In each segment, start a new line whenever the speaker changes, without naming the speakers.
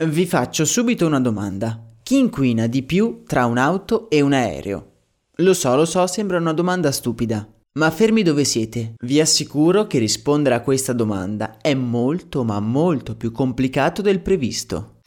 Vi faccio subito una domanda. Chi inquina di più tra un'auto e un aereo? Lo so, lo so, sembra una domanda stupida. Ma fermi dove siete. Vi assicuro che rispondere a questa domanda è molto ma molto più complicato del previsto.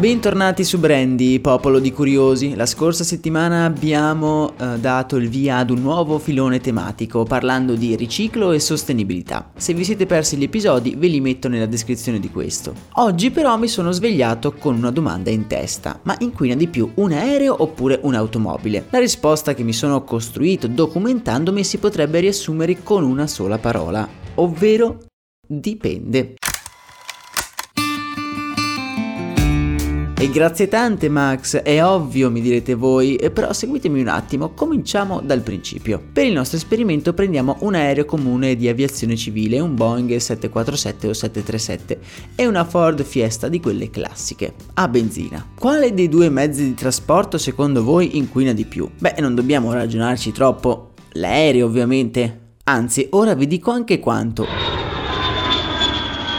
Bentornati su Brandy, popolo di curiosi. La scorsa settimana abbiamo eh, dato il via ad un nuovo filone tematico parlando di riciclo e sostenibilità. Se vi siete persi gli episodi ve li metto nella descrizione di questo. Oggi però mi sono svegliato con una domanda in testa, ma inquina di più un aereo oppure un'automobile? La risposta che mi sono costruito documentandomi si potrebbe riassumere con una sola parola, ovvero dipende. E grazie tante Max, è ovvio mi direte voi, però seguitemi un attimo, cominciamo dal principio. Per il nostro esperimento prendiamo un aereo comune di aviazione civile, un Boeing 747 o 737 e una Ford Fiesta di quelle classiche, a benzina. Quale dei due mezzi di trasporto secondo voi inquina di più? Beh, non dobbiamo ragionarci troppo, l'aereo ovviamente. Anzi, ora vi dico anche quanto.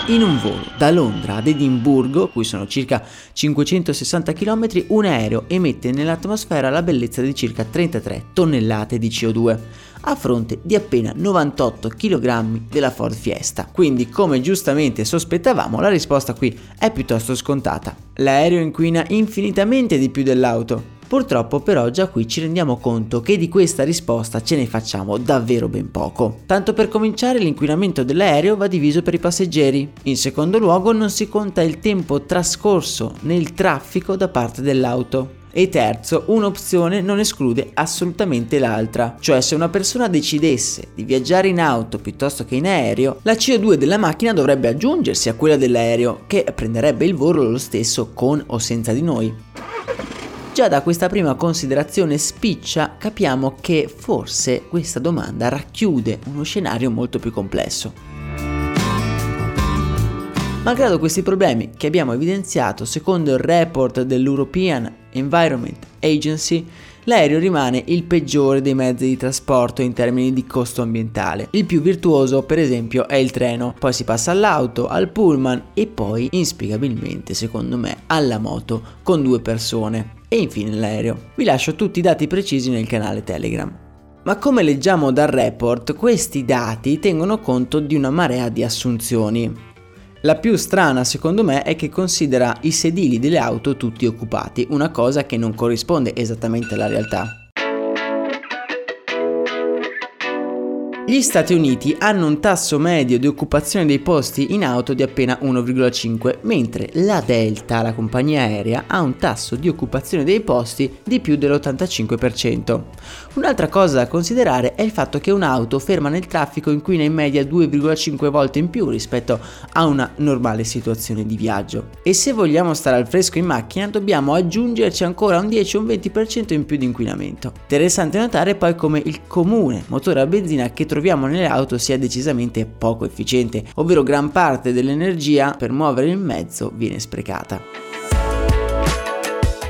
In un volo da Londra ad Edimburgo, cui sono circa 560 km, un aereo emette nell'atmosfera la bellezza di circa 33 tonnellate di CO2 a fronte di appena 98 kg della Ford Fiesta. Quindi, come giustamente sospettavamo, la risposta qui è piuttosto scontata. L'aereo inquina infinitamente di più dell'auto. Purtroppo però già qui ci rendiamo conto che di questa risposta ce ne facciamo davvero ben poco. Tanto per cominciare l'inquinamento dell'aereo va diviso per i passeggeri. In secondo luogo non si conta il tempo trascorso nel traffico da parte dell'auto. E terzo, un'opzione non esclude assolutamente l'altra, cioè se una persona decidesse di viaggiare in auto piuttosto che in aereo, la CO2 della macchina dovrebbe aggiungersi a quella dell'aereo, che prenderebbe il volo lo stesso con o senza di noi. Già da questa prima considerazione spiccia capiamo che forse questa domanda racchiude uno scenario molto più complesso. Malgrado questi problemi che abbiamo evidenziato secondo il report dell'European Environment Agency, l'aereo rimane il peggiore dei mezzi di trasporto in termini di costo ambientale. Il più virtuoso, per esempio, è il treno, poi si passa all'auto, al pullman e poi, inspiegabilmente, secondo me, alla moto con due persone e infine l'aereo. Vi lascio tutti i dati precisi nel canale Telegram. Ma come leggiamo dal report, questi dati tengono conto di una marea di assunzioni. La più strana secondo me è che considera i sedili delle auto tutti occupati, una cosa che non corrisponde esattamente alla realtà. Gli Stati Uniti hanno un tasso medio di occupazione dei posti in auto di appena 1,5, mentre la Delta, la compagnia aerea, ha un tasso di occupazione dei posti di più dell'85%. Un'altra cosa da considerare è il fatto che un'auto ferma nel traffico inquina in media 2,5 volte in più rispetto a una normale situazione di viaggio. E se vogliamo stare al fresco in macchina dobbiamo aggiungerci ancora un 10 o un 20% in più di inquinamento. Interessante notare poi come il comune motore a benzina che troviamo troviamo nelle auto sia decisamente poco efficiente, ovvero gran parte dell'energia per muovere il mezzo viene sprecata.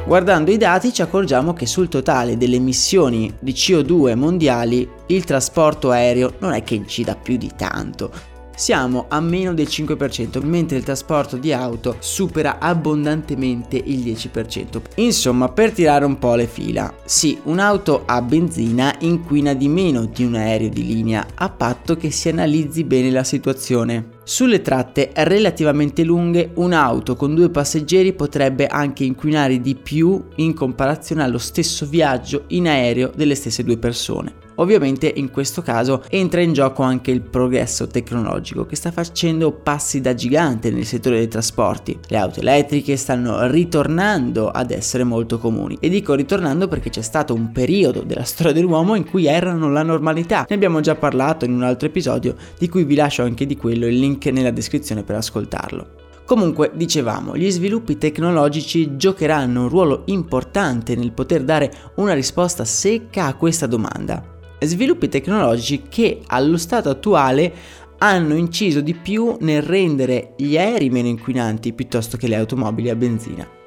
Guardando i dati ci accorgiamo che sul totale delle emissioni di CO2 mondiali il trasporto aereo non è che incida più di tanto. Siamo a meno del 5%, mentre il trasporto di auto supera abbondantemente il 10%. Insomma, per tirare un po' le fila, sì, un'auto a benzina inquina di meno di un aereo di linea, a patto che si analizzi bene la situazione. Sulle tratte relativamente lunghe un'auto con due passeggeri potrebbe anche inquinare di più in comparazione allo stesso viaggio in aereo delle stesse due persone. Ovviamente in questo caso entra in gioco anche il progresso tecnologico che sta facendo passi da gigante nel settore dei trasporti. Le auto elettriche stanno ritornando ad essere molto comuni e dico ritornando perché c'è stato un periodo della storia dell'uomo in cui erano la normalità. Ne abbiamo già parlato in un altro episodio di cui vi lascio anche di quello il link nella descrizione per ascoltarlo. Comunque, dicevamo, gli sviluppi tecnologici giocheranno un ruolo importante nel poter dare una risposta secca a questa domanda sviluppi tecnologici che allo stato attuale hanno inciso di più nel rendere gli aerei meno inquinanti piuttosto che le automobili a benzina.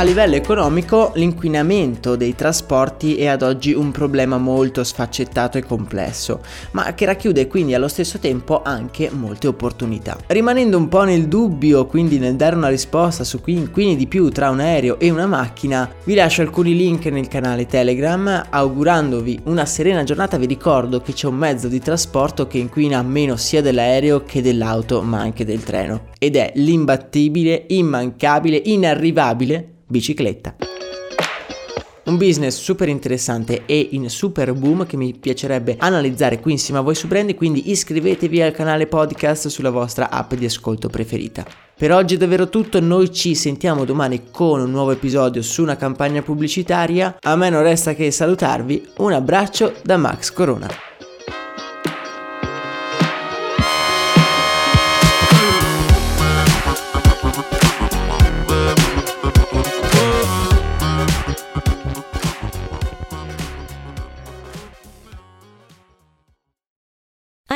A livello economico l'inquinamento dei trasporti è ad oggi un problema molto sfaccettato e complesso, ma che racchiude quindi allo stesso tempo anche molte opportunità. Rimanendo un po' nel dubbio, quindi nel dare una risposta su chi inquini di più tra un aereo e una macchina, vi lascio alcuni link nel canale Telegram, augurandovi una serena giornata vi ricordo che c'è un mezzo di trasporto che inquina meno sia dell'aereo che dell'auto, ma anche del treno, ed è l'imbattibile, immancabile, inarrivabile bicicletta. Un business super interessante e in super boom che mi piacerebbe analizzare qui insieme a voi su Brandy, quindi iscrivetevi al canale podcast sulla vostra app di ascolto preferita. Per oggi è davvero tutto, noi ci sentiamo domani con un nuovo episodio su una campagna pubblicitaria. A me non resta che salutarvi, un abbraccio da Max Corona.